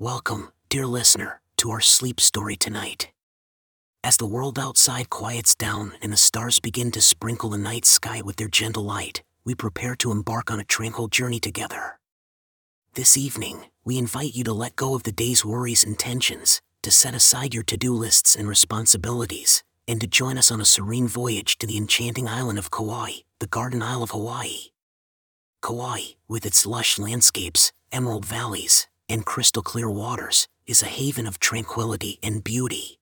Welcome, dear listener, to our sleep story tonight. As the world outside quiets down and the stars begin to sprinkle the night sky with their gentle light, we prepare to embark on a tranquil journey together. This evening, we invite you to let go of the day's worries and tensions, to set aside your to do lists and responsibilities, and to join us on a serene voyage to the enchanting island of Kauai, the Garden Isle of Hawaii. Kauai, with its lush landscapes, emerald valleys, and crystal clear waters, is a haven of tranquility and beauty.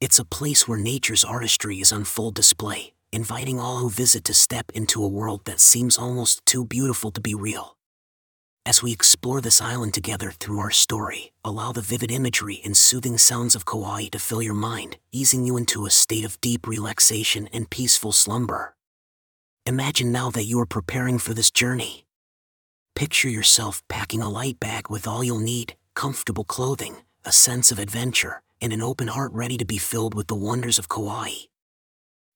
It's a place where nature's artistry is on full display, inviting all who visit to step into a world that seems almost too beautiful to be real. As we explore this island together through our story, allow the vivid imagery and soothing sounds of Kauai to fill your mind, easing you into a state of deep relaxation and peaceful slumber. Imagine now that you are preparing for this journey, Picture yourself packing a light bag with all you'll need comfortable clothing, a sense of adventure, and an open heart ready to be filled with the wonders of Kauai.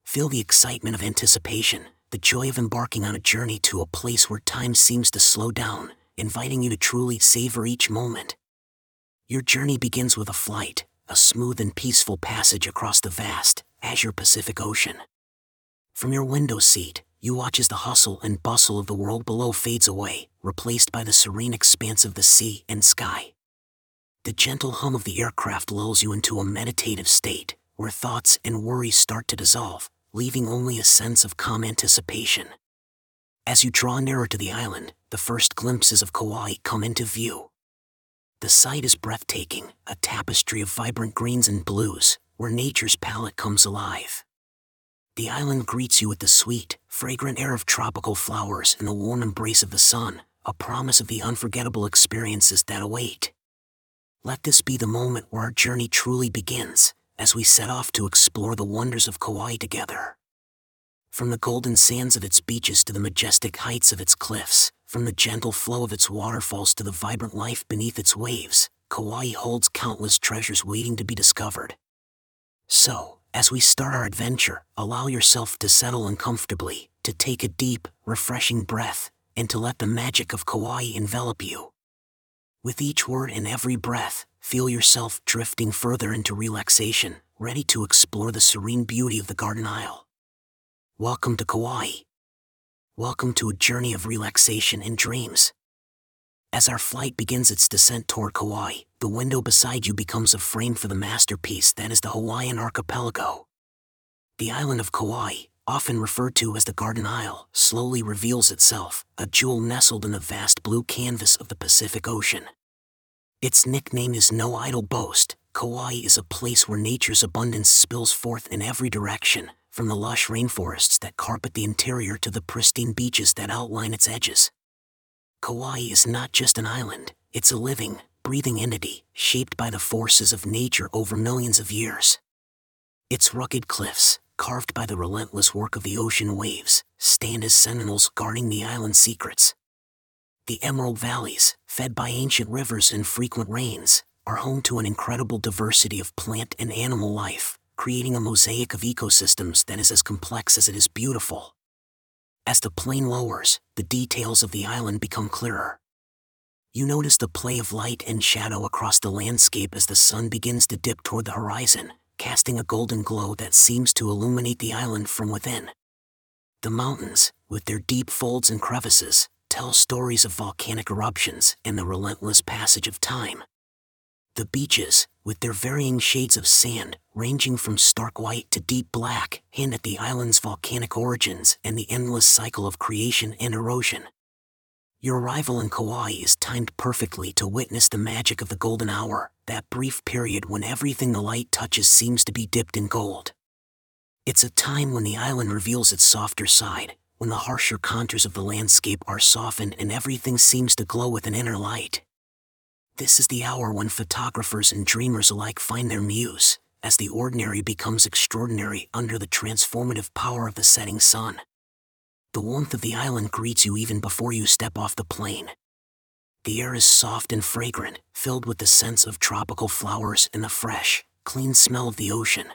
Feel the excitement of anticipation, the joy of embarking on a journey to a place where time seems to slow down, inviting you to truly savor each moment. Your journey begins with a flight, a smooth and peaceful passage across the vast, azure Pacific Ocean. From your window seat, you watch as the hustle and bustle of the world below fades away, replaced by the serene expanse of the sea and sky. The gentle hum of the aircraft lulls you into a meditative state, where thoughts and worries start to dissolve, leaving only a sense of calm anticipation. As you draw nearer to the island, the first glimpses of Kauai come into view. The sight is breathtaking, a tapestry of vibrant greens and blues, where nature's palette comes alive. The island greets you with the sweet, fragrant air of tropical flowers and the warm embrace of the sun, a promise of the unforgettable experiences that await. Let this be the moment where our journey truly begins, as we set off to explore the wonders of Kauai together. From the golden sands of its beaches to the majestic heights of its cliffs, from the gentle flow of its waterfalls to the vibrant life beneath its waves, Kauai holds countless treasures waiting to be discovered. So, as we start our adventure, allow yourself to settle uncomfortably, to take a deep, refreshing breath, and to let the magic of Kauai envelop you. With each word and every breath, feel yourself drifting further into relaxation, ready to explore the serene beauty of the Garden Isle. Welcome to Kauai. Welcome to a journey of relaxation and dreams. As our flight begins its descent toward Kauai, the window beside you becomes a frame for the masterpiece that is the Hawaiian archipelago. The island of Kauai, often referred to as the Garden Isle, slowly reveals itself, a jewel nestled in the vast blue canvas of the Pacific Ocean. Its nickname is no idle boast. Kauai is a place where nature's abundance spills forth in every direction, from the lush rainforests that carpet the interior to the pristine beaches that outline its edges. Kauai is not just an island, it's a living, breathing entity, shaped by the forces of nature over millions of years. Its rugged cliffs, carved by the relentless work of the ocean waves, stand as sentinels guarding the island's secrets. The emerald valleys, fed by ancient rivers and frequent rains, are home to an incredible diversity of plant and animal life, creating a mosaic of ecosystems that is as complex as it is beautiful. As the plane lowers, the details of the island become clearer. You notice the play of light and shadow across the landscape as the sun begins to dip toward the horizon, casting a golden glow that seems to illuminate the island from within. The mountains, with their deep folds and crevices, tell stories of volcanic eruptions and the relentless passage of time. The beaches, with their varying shades of sand, ranging from stark white to deep black, hint at the island's volcanic origins and the endless cycle of creation and erosion. Your arrival in Kauai is timed perfectly to witness the magic of the golden hour, that brief period when everything the light touches seems to be dipped in gold. It's a time when the island reveals its softer side, when the harsher contours of the landscape are softened and everything seems to glow with an inner light. This is the hour when photographers and dreamers alike find their muse, as the ordinary becomes extraordinary under the transformative power of the setting sun. The warmth of the island greets you even before you step off the plane. The air is soft and fragrant, filled with the scents of tropical flowers and the fresh, clean smell of the ocean.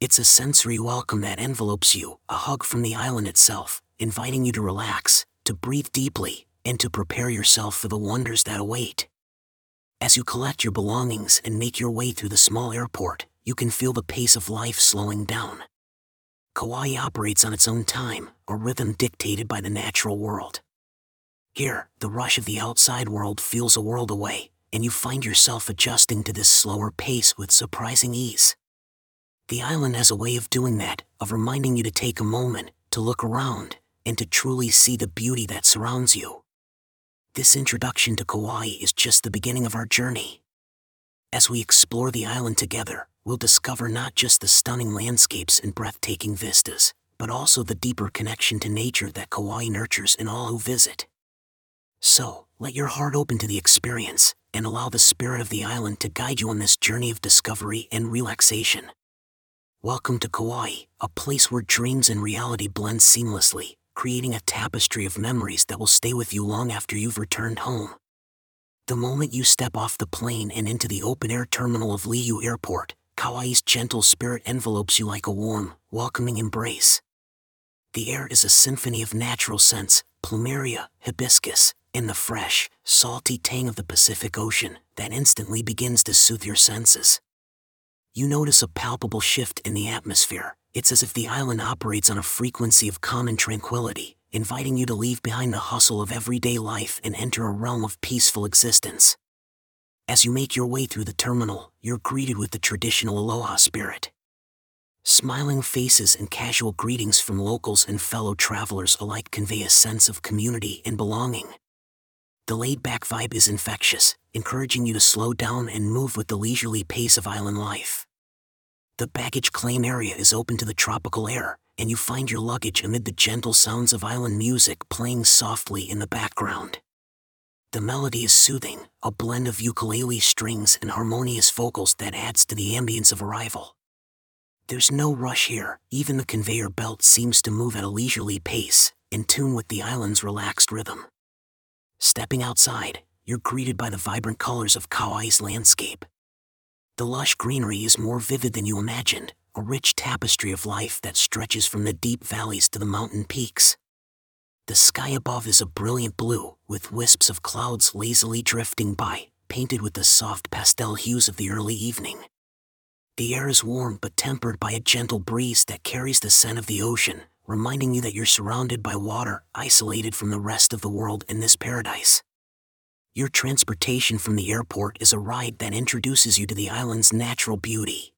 It's a sensory welcome that envelopes you, a hug from the island itself, inviting you to relax, to breathe deeply, and to prepare yourself for the wonders that await. As you collect your belongings and make your way through the small airport, you can feel the pace of life slowing down. Kauai operates on its own time, a rhythm dictated by the natural world. Here, the rush of the outside world feels a world away, and you find yourself adjusting to this slower pace with surprising ease. The island has a way of doing that, of reminding you to take a moment, to look around, and to truly see the beauty that surrounds you. This introduction to Kauai is just the beginning of our journey. As we explore the island together, we'll discover not just the stunning landscapes and breathtaking vistas, but also the deeper connection to nature that Kauai nurtures in all who visit. So, let your heart open to the experience and allow the spirit of the island to guide you on this journey of discovery and relaxation. Welcome to Kauai, a place where dreams and reality blend seamlessly, creating a tapestry of memories that will stay with you long after you've returned home. The moment you step off the plane and into the open air terminal of Lihue Airport, Kauai's gentle spirit envelopes you like a warm, welcoming embrace. The air is a symphony of natural scents, plumeria, hibiscus, and the fresh, salty tang of the Pacific Ocean that instantly begins to soothe your senses. You notice a palpable shift in the atmosphere, it's as if the island operates on a frequency of calm and tranquility, inviting you to leave behind the hustle of everyday life and enter a realm of peaceful existence. As you make your way through the terminal, you're greeted with the traditional aloha spirit. Smiling faces and casual greetings from locals and fellow travelers alike convey a sense of community and belonging. The laid back vibe is infectious, encouraging you to slow down and move with the leisurely pace of island life. The baggage claim area is open to the tropical air, and you find your luggage amid the gentle sounds of island music playing softly in the background. The melody is soothing, a blend of ukulele strings and harmonious vocals that adds to the ambience of arrival. There's no rush here, even the conveyor belt seems to move at a leisurely pace, in tune with the island's relaxed rhythm. Stepping outside, you're greeted by the vibrant colors of Kauai's landscape. The lush greenery is more vivid than you imagined, a rich tapestry of life that stretches from the deep valleys to the mountain peaks. The sky above is a brilliant blue, with wisps of clouds lazily drifting by, painted with the soft pastel hues of the early evening. The air is warm but tempered by a gentle breeze that carries the scent of the ocean, reminding you that you're surrounded by water, isolated from the rest of the world in this paradise. Your transportation from the airport is a ride that introduces you to the island's natural beauty.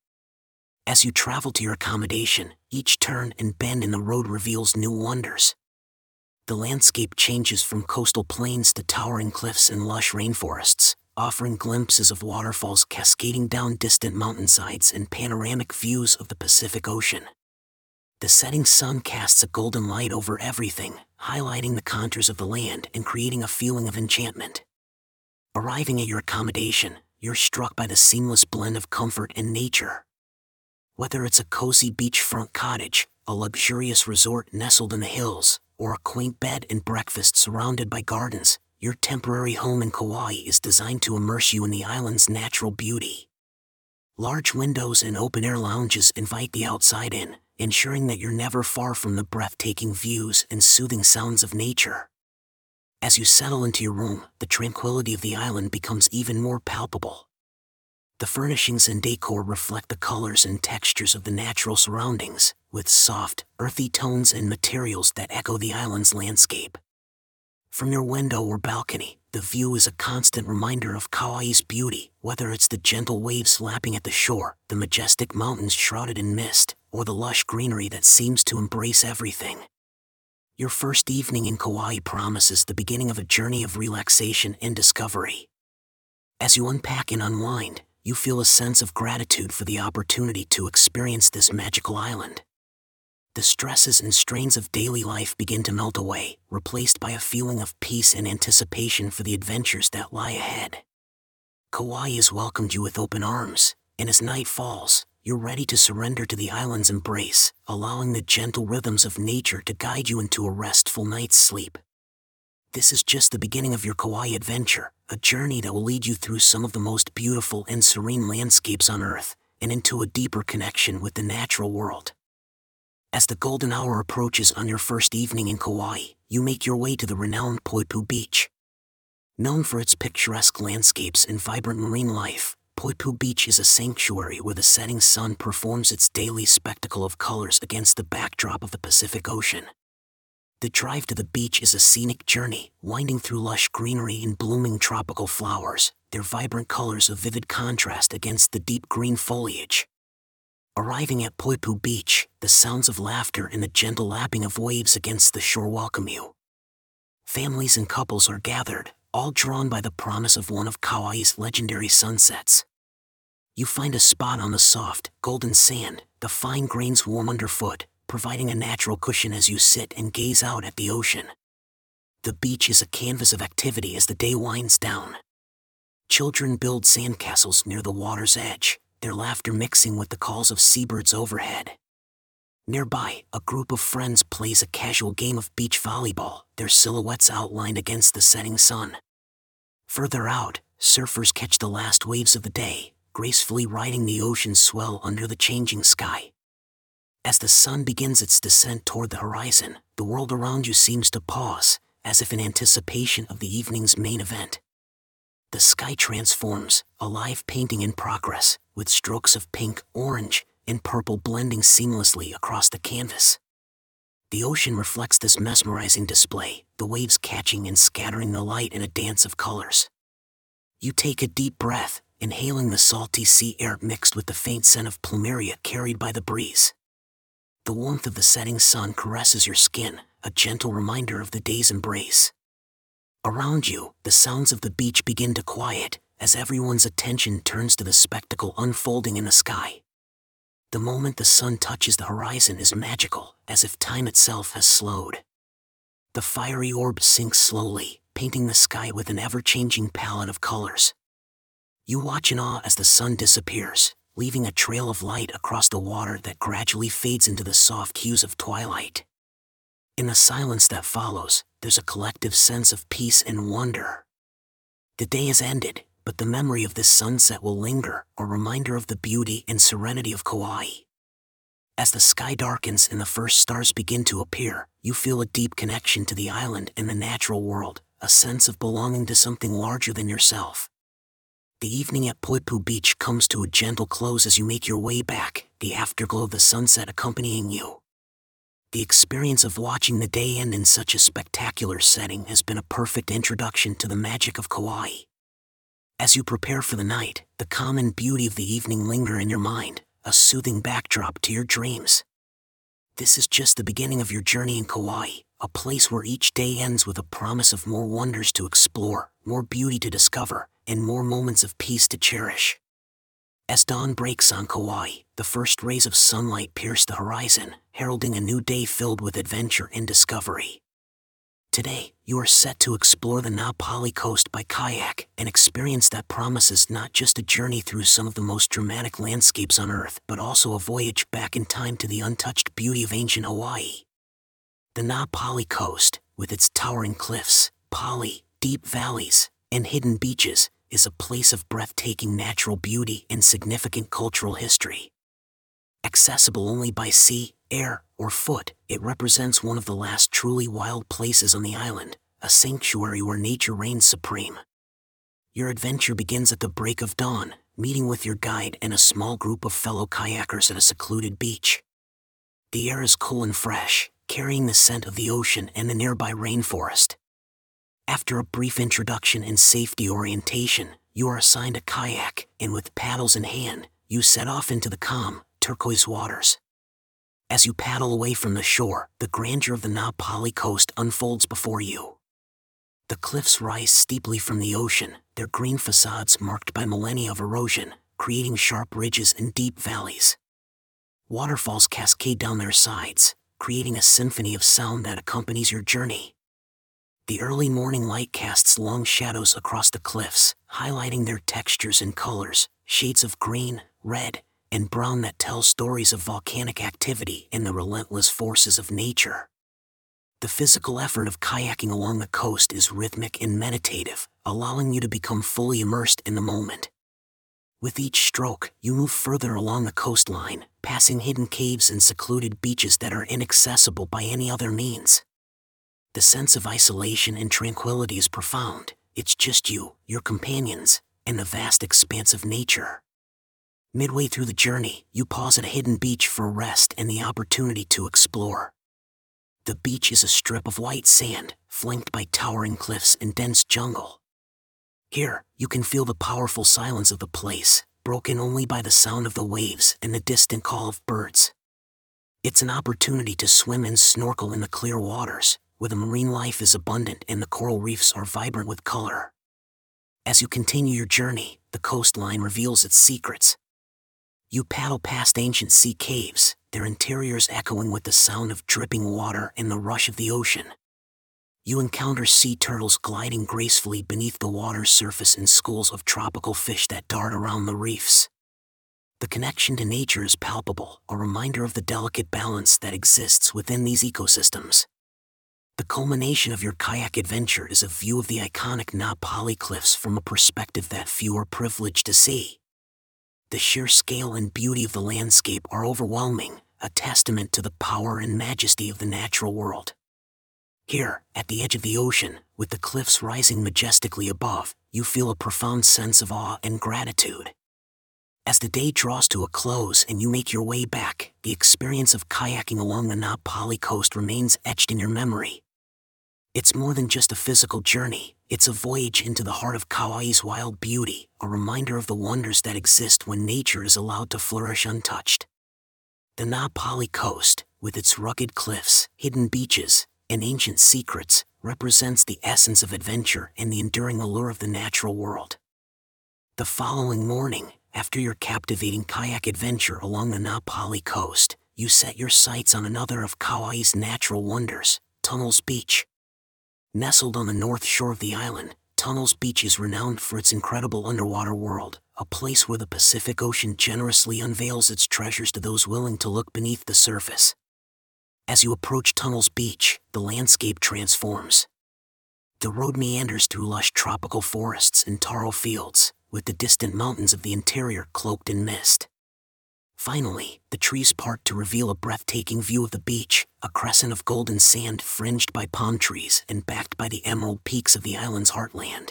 As you travel to your accommodation, each turn and bend in the road reveals new wonders. The landscape changes from coastal plains to towering cliffs and lush rainforests, offering glimpses of waterfalls cascading down distant mountainsides and panoramic views of the Pacific Ocean. The setting sun casts a golden light over everything, highlighting the contours of the land and creating a feeling of enchantment. Arriving at your accommodation, you're struck by the seamless blend of comfort and nature. Whether it's a cozy beachfront cottage, a luxurious resort nestled in the hills, or a quaint bed and breakfast surrounded by gardens, your temporary home in Kauai is designed to immerse you in the island's natural beauty. Large windows and open air lounges invite the outside in, ensuring that you're never far from the breathtaking views and soothing sounds of nature. As you settle into your room, the tranquility of the island becomes even more palpable. The furnishings and decor reflect the colors and textures of the natural surroundings, with soft, earthy tones and materials that echo the island's landscape. From your window or balcony, the view is a constant reminder of Kauai's beauty, whether it's the gentle waves lapping at the shore, the majestic mountains shrouded in mist, or the lush greenery that seems to embrace everything. Your first evening in Kauai promises the beginning of a journey of relaxation and discovery. As you unpack and unwind, you feel a sense of gratitude for the opportunity to experience this magical island. The stresses and strains of daily life begin to melt away, replaced by a feeling of peace and anticipation for the adventures that lie ahead. Kauai has welcomed you with open arms, and as night falls, you're ready to surrender to the island's embrace, allowing the gentle rhythms of nature to guide you into a restful night's sleep. This is just the beginning of your Kauai adventure, a journey that will lead you through some of the most beautiful and serene landscapes on Earth, and into a deeper connection with the natural world. As the golden hour approaches on your first evening in Kauai, you make your way to the renowned Poipu Beach. Known for its picturesque landscapes and vibrant marine life, Poipu Beach is a sanctuary where the setting sun performs its daily spectacle of colors against the backdrop of the Pacific Ocean. The drive to the beach is a scenic journey, winding through lush greenery and blooming tropical flowers, their vibrant colors a vivid contrast against the deep green foliage. Arriving at Poipu Beach, the sounds of laughter and the gentle lapping of waves against the shore welcome you. Families and couples are gathered, all drawn by the promise of one of Kauai's legendary sunsets. You find a spot on the soft, golden sand, the fine grains warm underfoot, providing a natural cushion as you sit and gaze out at the ocean. The beach is a canvas of activity as the day winds down. Children build sandcastles near the water's edge, their laughter mixing with the calls of seabirds overhead. Nearby, a group of friends plays a casual game of beach volleyball, their silhouettes outlined against the setting sun. Further out, surfers catch the last waves of the day, gracefully riding the ocean's swell under the changing sky. As the sun begins its descent toward the horizon, the world around you seems to pause, as if in anticipation of the evening's main event. The sky transforms, a live painting in progress, with strokes of pink, orange, and purple blending seamlessly across the canvas. The ocean reflects this mesmerizing display, the waves catching and scattering the light in a dance of colors. You take a deep breath, inhaling the salty sea air mixed with the faint scent of plumeria carried by the breeze. The warmth of the setting sun caresses your skin, a gentle reminder of the day's embrace. Around you, the sounds of the beach begin to quiet as everyone's attention turns to the spectacle unfolding in the sky. The moment the sun touches the horizon is magical, as if time itself has slowed. The fiery orb sinks slowly, painting the sky with an ever changing palette of colors. You watch in awe as the sun disappears, leaving a trail of light across the water that gradually fades into the soft hues of twilight. In the silence that follows, there's a collective sense of peace and wonder. The day has ended, but the memory of this sunset will linger, a reminder of the beauty and serenity of Kauai. As the sky darkens and the first stars begin to appear, you feel a deep connection to the island and the natural world, a sense of belonging to something larger than yourself. The evening at Poipu Beach comes to a gentle close as you make your way back, the afterglow of the sunset accompanying you. The experience of watching the day end in such a spectacular setting has been a perfect introduction to the magic of Kauai. As you prepare for the night, the calm and beauty of the evening linger in your mind, a soothing backdrop to your dreams. This is just the beginning of your journey in Kauai, a place where each day ends with a promise of more wonders to explore, more beauty to discover, and more moments of peace to cherish. As dawn breaks on Kauai, the first rays of sunlight pierce the horizon, heralding a new day filled with adventure and discovery. Today, you are set to explore the Na Pali coast by kayak, an experience that promises not just a journey through some of the most dramatic landscapes on Earth, but also a voyage back in time to the untouched beauty of ancient Hawaii. The Na Pali coast, with its towering cliffs, pali, deep valleys, and hidden beaches, is a place of breathtaking natural beauty and significant cultural history. Accessible only by sea, air, or foot, it represents one of the last truly wild places on the island, a sanctuary where nature reigns supreme. Your adventure begins at the break of dawn, meeting with your guide and a small group of fellow kayakers at a secluded beach. The air is cool and fresh, carrying the scent of the ocean and the nearby rainforest. After a brief introduction and safety orientation, you are assigned a kayak, and with paddles in hand, you set off into the calm, turquoise waters. As you paddle away from the shore, the grandeur of the Na Pali coast unfolds before you. The cliffs rise steeply from the ocean, their green facades marked by millennia of erosion, creating sharp ridges and deep valleys. Waterfalls cascade down their sides, creating a symphony of sound that accompanies your journey. The early morning light casts long shadows across the cliffs, highlighting their textures and colors, shades of green, red, and brown that tell stories of volcanic activity and the relentless forces of nature. The physical effort of kayaking along the coast is rhythmic and meditative, allowing you to become fully immersed in the moment. With each stroke, you move further along the coastline, passing hidden caves and secluded beaches that are inaccessible by any other means. The sense of isolation and tranquility is profound, it's just you, your companions, and the vast expanse of nature. Midway through the journey, you pause at a hidden beach for rest and the opportunity to explore. The beach is a strip of white sand, flanked by towering cliffs and dense jungle. Here, you can feel the powerful silence of the place, broken only by the sound of the waves and the distant call of birds. It's an opportunity to swim and snorkel in the clear waters, where the marine life is abundant and the coral reefs are vibrant with color. As you continue your journey, the coastline reveals its secrets. You paddle past ancient sea caves, their interiors echoing with the sound of dripping water and the rush of the ocean. You encounter sea turtles gliding gracefully beneath the water's surface and schools of tropical fish that dart around the reefs. The connection to nature is palpable, a reminder of the delicate balance that exists within these ecosystems. The culmination of your kayak adventure is a view of the iconic Na Pali cliffs from a perspective that few are privileged to see. The sheer scale and beauty of the landscape are overwhelming, a testament to the power and majesty of the natural world. Here, at the edge of the ocean, with the cliffs rising majestically above, you feel a profound sense of awe and gratitude. As the day draws to a close and you make your way back, the experience of kayaking along the Napali coast remains etched in your memory, it's more than just a physical journey, it's a voyage into the heart of Kauai's wild beauty, a reminder of the wonders that exist when nature is allowed to flourish untouched. The Na Pali coast, with its rugged cliffs, hidden beaches, and ancient secrets, represents the essence of adventure and the enduring allure of the natural world. The following morning, after your captivating kayak adventure along the Na Pali coast, you set your sights on another of Kauai's natural wonders, Tunnels Beach. Nestled on the north shore of the island, Tunnels Beach is renowned for its incredible underwater world, a place where the Pacific Ocean generously unveils its treasures to those willing to look beneath the surface. As you approach Tunnels Beach, the landscape transforms. The road meanders through lush tropical forests and taro fields, with the distant mountains of the interior cloaked in mist. Finally, the trees part to reveal a breathtaking view of the beach, a crescent of golden sand fringed by palm trees and backed by the emerald peaks of the island's heartland.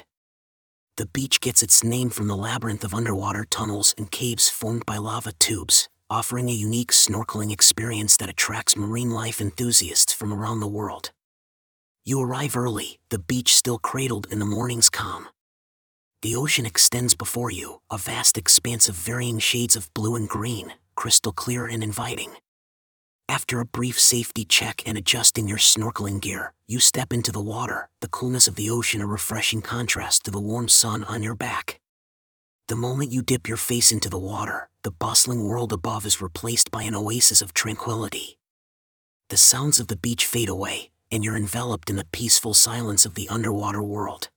The beach gets its name from the labyrinth of underwater tunnels and caves formed by lava tubes, offering a unique snorkeling experience that attracts marine life enthusiasts from around the world. You arrive early, the beach still cradled in the morning's calm. The ocean extends before you, a vast expanse of varying shades of blue and green, crystal clear and inviting. After a brief safety check and adjusting your snorkeling gear, you step into the water, the coolness of the ocean a refreshing contrast to the warm sun on your back. The moment you dip your face into the water, the bustling world above is replaced by an oasis of tranquility. The sounds of the beach fade away, and you're enveloped in the peaceful silence of the underwater world.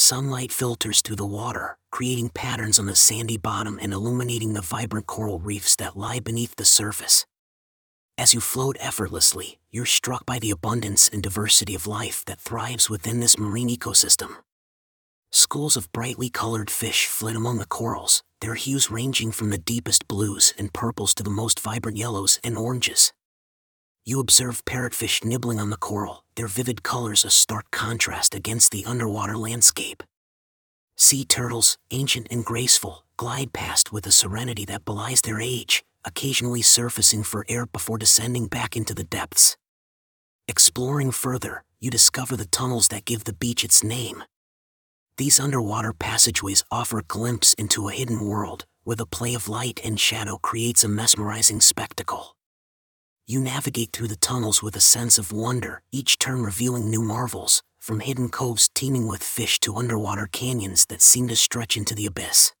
Sunlight filters through the water, creating patterns on the sandy bottom and illuminating the vibrant coral reefs that lie beneath the surface. As you float effortlessly, you're struck by the abundance and diversity of life that thrives within this marine ecosystem. Schools of brightly colored fish flit among the corals, their hues ranging from the deepest blues and purples to the most vibrant yellows and oranges you observe parrotfish nibbling on the coral, their vivid colors a stark contrast against the underwater landscape. Sea turtles, ancient and graceful, glide past with a serenity that belies their age, occasionally surfacing for air before descending back into the depths. Exploring further, you discover the tunnels that give the beach its name. These underwater passageways offer a glimpse into a hidden world, where the play of light and shadow creates a mesmerizing spectacle you navigate through the tunnels with a sense of wonder, each turn revealing new marvels, from hidden coves teeming with fish to underwater canyons that seem to stretch into the abyss.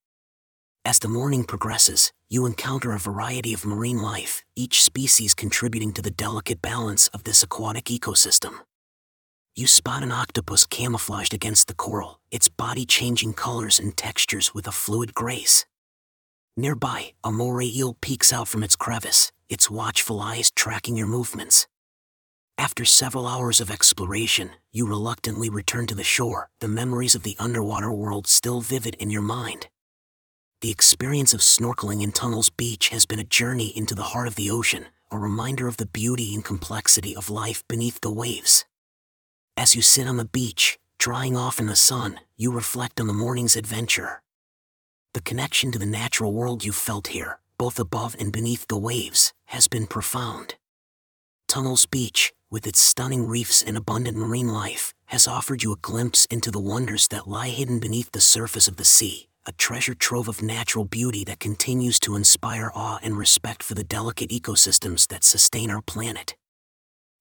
As the morning progresses, you encounter a variety of marine life, each species contributing to the delicate balance of this aquatic ecosystem. You spot an octopus camouflaged against the coral, its body changing colors and textures with a fluid grace. Nearby, a moray eel peeks out from its crevice, its watchful eyes tracking your movements. After several hours of exploration, you reluctantly return to the shore, the memories of the underwater world still vivid in your mind. The experience of snorkeling in Tunnels Beach has been a journey into the heart of the ocean, a reminder of the beauty and complexity of life beneath the waves. As you sit on the beach, Drying off in the sun, you reflect on the morning's adventure. The connection to the natural world you've felt here, both above and beneath the waves, has been profound. Tunnels Beach, with its stunning reefs and abundant marine life, has offered you a glimpse into the wonders that lie hidden beneath the surface of the sea, a treasure trove of natural beauty that continues to inspire awe and respect for the delicate ecosystems that sustain our planet.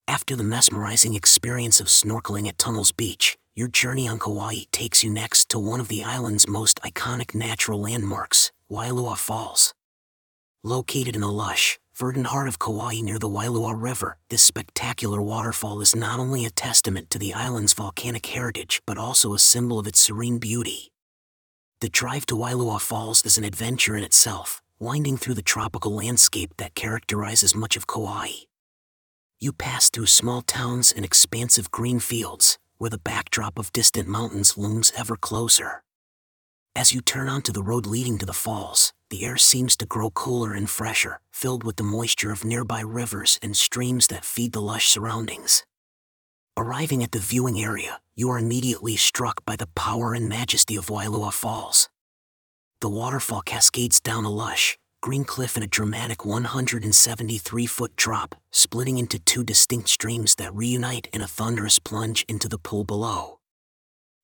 After the mesmerizing experience of snorkeling at Tunnels Beach, your journey on Kauai takes you next to one of the island's most iconic natural landmarks, Wailua Falls. Located in the lush, verdant heart of Kauai near the Wailua River, this spectacular waterfall is not only a testament to the island's volcanic heritage but also a symbol of its serene beauty. The drive to Wailua Falls is an adventure in itself, winding through the tropical landscape that characterizes much of Kauai. You pass through small towns and expansive green fields, where the backdrop of distant mountains looms ever closer. As you turn onto the road leading to the falls, the air seems to grow cooler and fresher, filled with the moisture of nearby rivers and streams that feed the lush surroundings. Arriving at the viewing area, you are immediately struck by the power and majesty of Wailua Falls. The waterfall cascades down a lush, green cliff in a dramatic 173 foot drop, splitting into two distinct streams that reunite in a thunderous plunge into the pool below.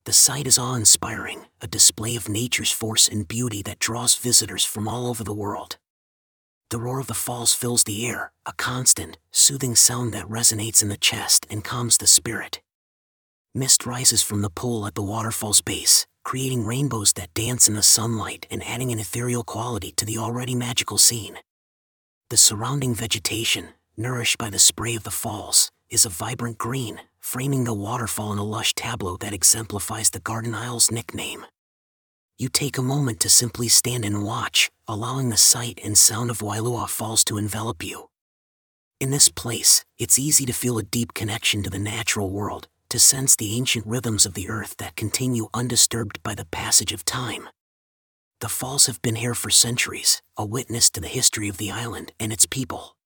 The sight is awe inspiring, a display of nature's force and beauty that draws visitors from all over the world. The roar of the falls fills the air, a constant, soothing sound that resonates in the chest and calms the spirit. Mist rises from the pool at the waterfall's base, creating rainbows that dance in the sunlight and adding an ethereal quality to the already magical scene. The surrounding vegetation, nourished by the spray of the falls, is a vibrant green, framing the waterfall in a lush tableau that exemplifies the Garden Isle's nickname. You take a moment to simply stand and watch, allowing the sight and sound of Wailua Falls to envelop you. In this place, it's easy to feel a deep connection to the natural world, to sense the ancient rhythms of the earth that continue undisturbed by the passage of time. The falls have been here for centuries, a witness to the history of the island and its people.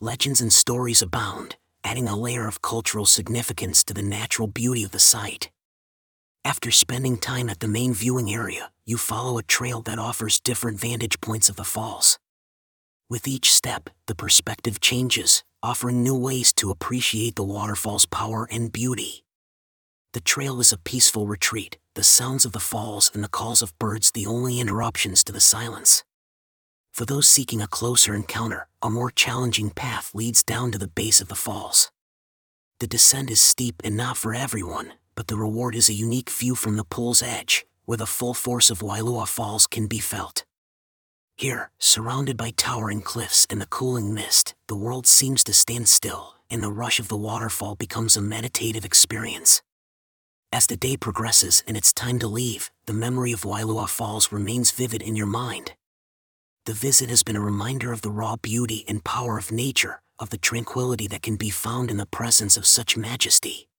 Legends and stories abound, adding a layer of cultural significance to the natural beauty of the site. After spending time at the main viewing area, you follow a trail that offers different vantage points of the falls. With each step, the perspective changes, offering new ways to appreciate the waterfall's power and beauty. The trail is a peaceful retreat, the sounds of the falls and the calls of birds the only interruptions to the silence. For those seeking a closer encounter, a more challenging path leads down to the base of the falls. The descent is steep and not for everyone, but the reward is a unique view from the pool's edge, where the full force of Wailua Falls can be felt. Here, surrounded by towering cliffs and the cooling mist, the world seems to stand still, and the rush of the waterfall becomes a meditative experience. As the day progresses and it's time to leave, the memory of Wailua Falls remains vivid in your mind, the visit has been a reminder of the raw beauty and power of nature, of the tranquility that can be found in the presence of such majesty.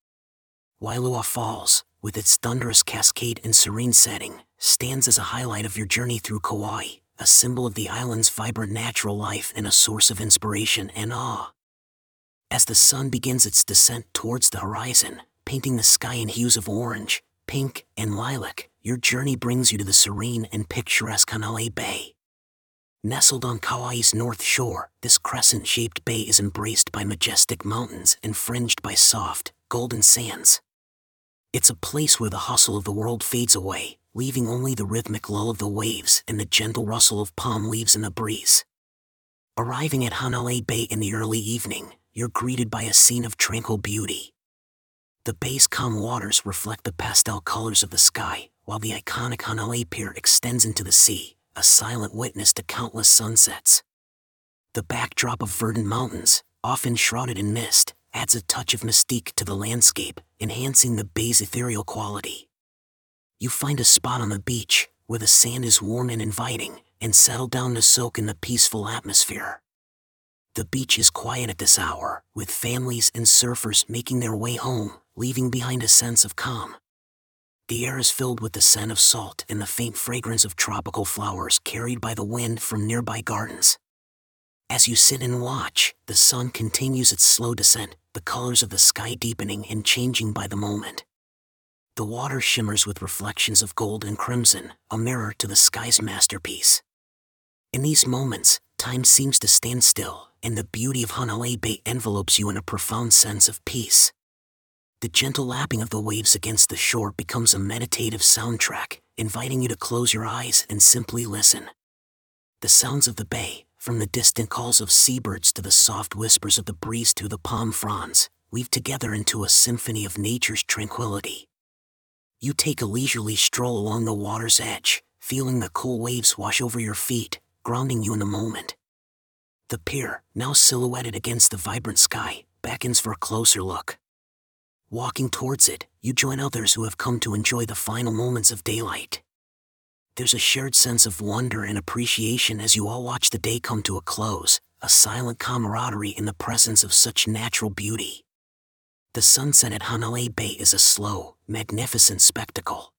Wailua Falls, with its thunderous cascade and serene setting, stands as a highlight of your journey through Kauai, a symbol of the island's vibrant natural life and a source of inspiration and awe. As the sun begins its descent towards the horizon, painting the sky in hues of orange, pink, and lilac, your journey brings you to the serene and picturesque Hanalei Bay. Nestled on Kauai's north shore, this crescent shaped bay is embraced by majestic mountains and fringed by soft, golden sands. It's a place where the hustle of the world fades away, leaving only the rhythmic lull of the waves and the gentle rustle of palm leaves in the breeze. Arriving at Hanalei Bay in the early evening, you're greeted by a scene of tranquil beauty. The bay's calm waters reflect the pastel colors of the sky, while the iconic Hanalei Pier extends into the sea, a silent witness to countless sunsets. The backdrop of verdant mountains, often shrouded in mist, adds a touch of mystique to the landscape, enhancing the bay's ethereal quality. You find a spot on the beach, where the sand is warm and inviting, and settle down to soak in the peaceful atmosphere. The beach is quiet at this hour, with families and surfers making their way home, leaving behind a sense of calm. The air is filled with the scent of salt and the faint fragrance of tropical flowers carried by the wind from nearby gardens. As you sit and watch, the sun continues its slow descent, the colors of the sky deepening and changing by the moment. The water shimmers with reflections of gold and crimson, a mirror to the sky's masterpiece. In these moments, time seems to stand still, and the beauty of Hanalei Bay envelopes you in a profound sense of peace. The gentle lapping of the waves against the shore becomes a meditative soundtrack, inviting you to close your eyes and simply listen. The sounds of the bay, from the distant calls of seabirds to the soft whispers of the breeze through the palm fronds, weave together into a symphony of nature's tranquility. You take a leisurely stroll along the water's edge, feeling the cool waves wash over your feet, grounding you in the moment. The pier, now silhouetted against the vibrant sky, beckons for a closer look. Walking towards it, you join others who have come to enjoy the final moments of daylight. There's a shared sense of wonder and appreciation as you all watch the day come to a close, a silent camaraderie in the presence of such natural beauty. The sunset at Hanalei Bay is a slow, magnificent spectacle.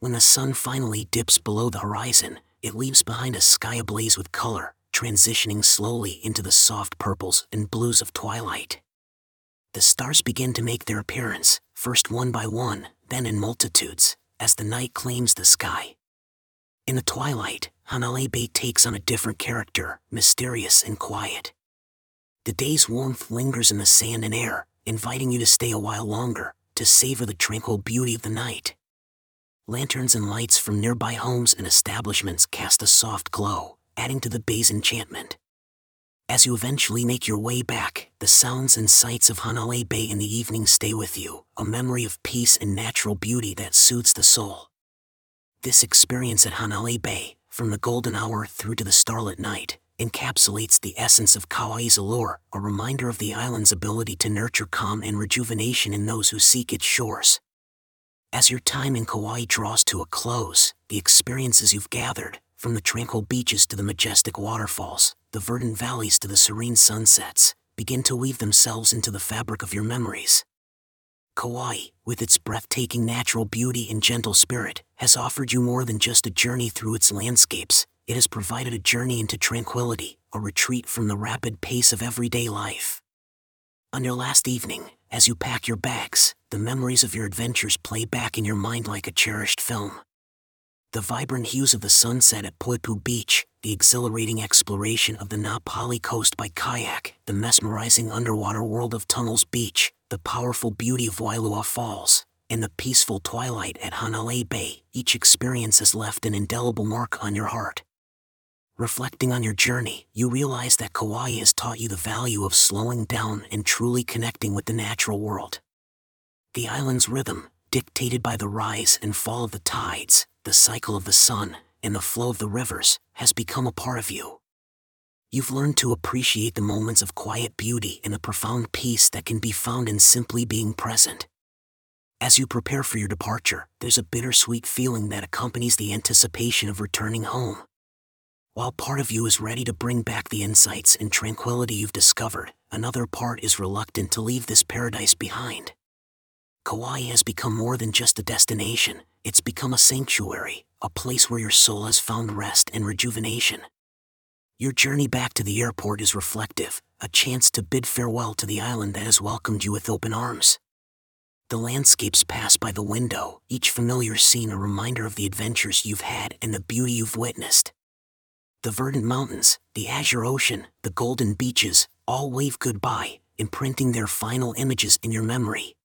When the sun finally dips below the horizon, it leaves behind a sky ablaze with color, transitioning slowly into the soft purples and blues of twilight. The stars begin to make their appearance, first one by one, then in multitudes, as the night claims the sky. In the twilight, Hanalei Bay takes on a different character, mysterious and quiet. The day's warmth lingers in the sand and air, inviting you to stay a while longer, to savor the tranquil beauty of the night. Lanterns and lights from nearby homes and establishments cast a soft glow, adding to the bay's enchantment. As you eventually make your way back, the sounds and sights of Hanalei Bay in the evening stay with you, a memory of peace and natural beauty that soothes the soul. This experience at Hanalei Bay, from the golden hour through to the starlit night, encapsulates the essence of Kauai's allure, a reminder of the island's ability to nurture calm and rejuvenation in those who seek its shores. As your time in Kauai draws to a close, the experiences you've gathered, from the tranquil beaches to the majestic waterfalls, the verdant valleys to the serene sunsets, begin to weave themselves into the fabric of your memories. Kauai, with its breathtaking natural beauty and gentle spirit, has offered you more than just a journey through its landscapes, it has provided a journey into tranquility, a retreat from the rapid pace of everyday life. On your last evening, as you pack your bags, the memories of your adventures play back in your mind like a cherished film. The vibrant hues of the sunset at Poipu Beach, the exhilarating exploration of the Na Pali coast by kayak, the mesmerizing underwater world of Tunnels Beach, the powerful beauty of Wailua Falls, and the peaceful twilight at Hanalei Bay, each experience has left an indelible mark on your heart. Reflecting on your journey, you realize that Kauai has taught you the value of slowing down and truly connecting with the natural world. The island's rhythm, dictated by the rise and fall of the tides, the cycle of the sun, and the flow of the rivers, has become a part of you. You've learned to appreciate the moments of quiet beauty and the profound peace that can be found in simply being present. As you prepare for your departure, there's a bittersweet feeling that accompanies the anticipation of returning home. While part of you is ready to bring back the insights and tranquility you've discovered, another part is reluctant to leave this paradise behind. Kauai has become more than just a destination, it's become a sanctuary, a place where your soul has found rest and rejuvenation. Your journey back to the airport is reflective, a chance to bid farewell to the island that has welcomed you with open arms. The landscapes pass by the window, each familiar scene a reminder of the adventures you've had and the beauty you've witnessed. The verdant mountains, the azure ocean, the golden beaches, all wave goodbye, imprinting their final images in your memory.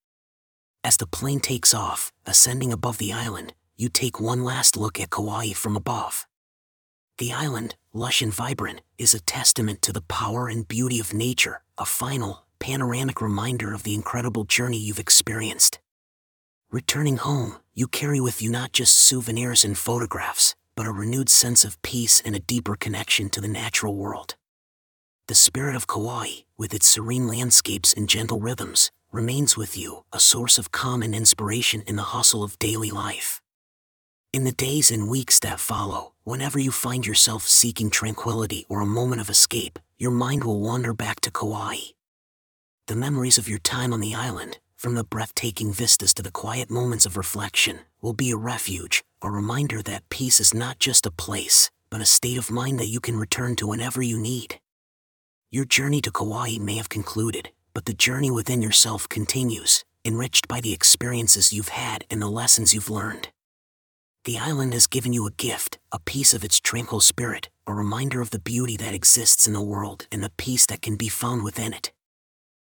As the plane takes off, ascending above the island, you take one last look at Kauai from above. The island, lush and vibrant, is a testament to the power and beauty of nature, a final, panoramic reminder of the incredible journey you've experienced. Returning home, you carry with you not just souvenirs and photographs, but a renewed sense of peace and a deeper connection to the natural world. The spirit of Kauai, with its serene landscapes and gentle rhythms, remains with you, a source of calm and inspiration in the hustle of daily life. In the days and weeks that follow, whenever you find yourself seeking tranquility or a moment of escape, your mind will wander back to Kauai. The memories of your time on the island, from the breathtaking vistas to the quiet moments of reflection, will be a refuge, a reminder that peace is not just a place, but a state of mind that you can return to whenever you need. Your journey to Kauai may have concluded, but the journey within yourself continues, enriched by the experiences you've had and the lessons you've learned. The island has given you a gift, a piece of its tranquil spirit, a reminder of the beauty that exists in the world and the peace that can be found within it.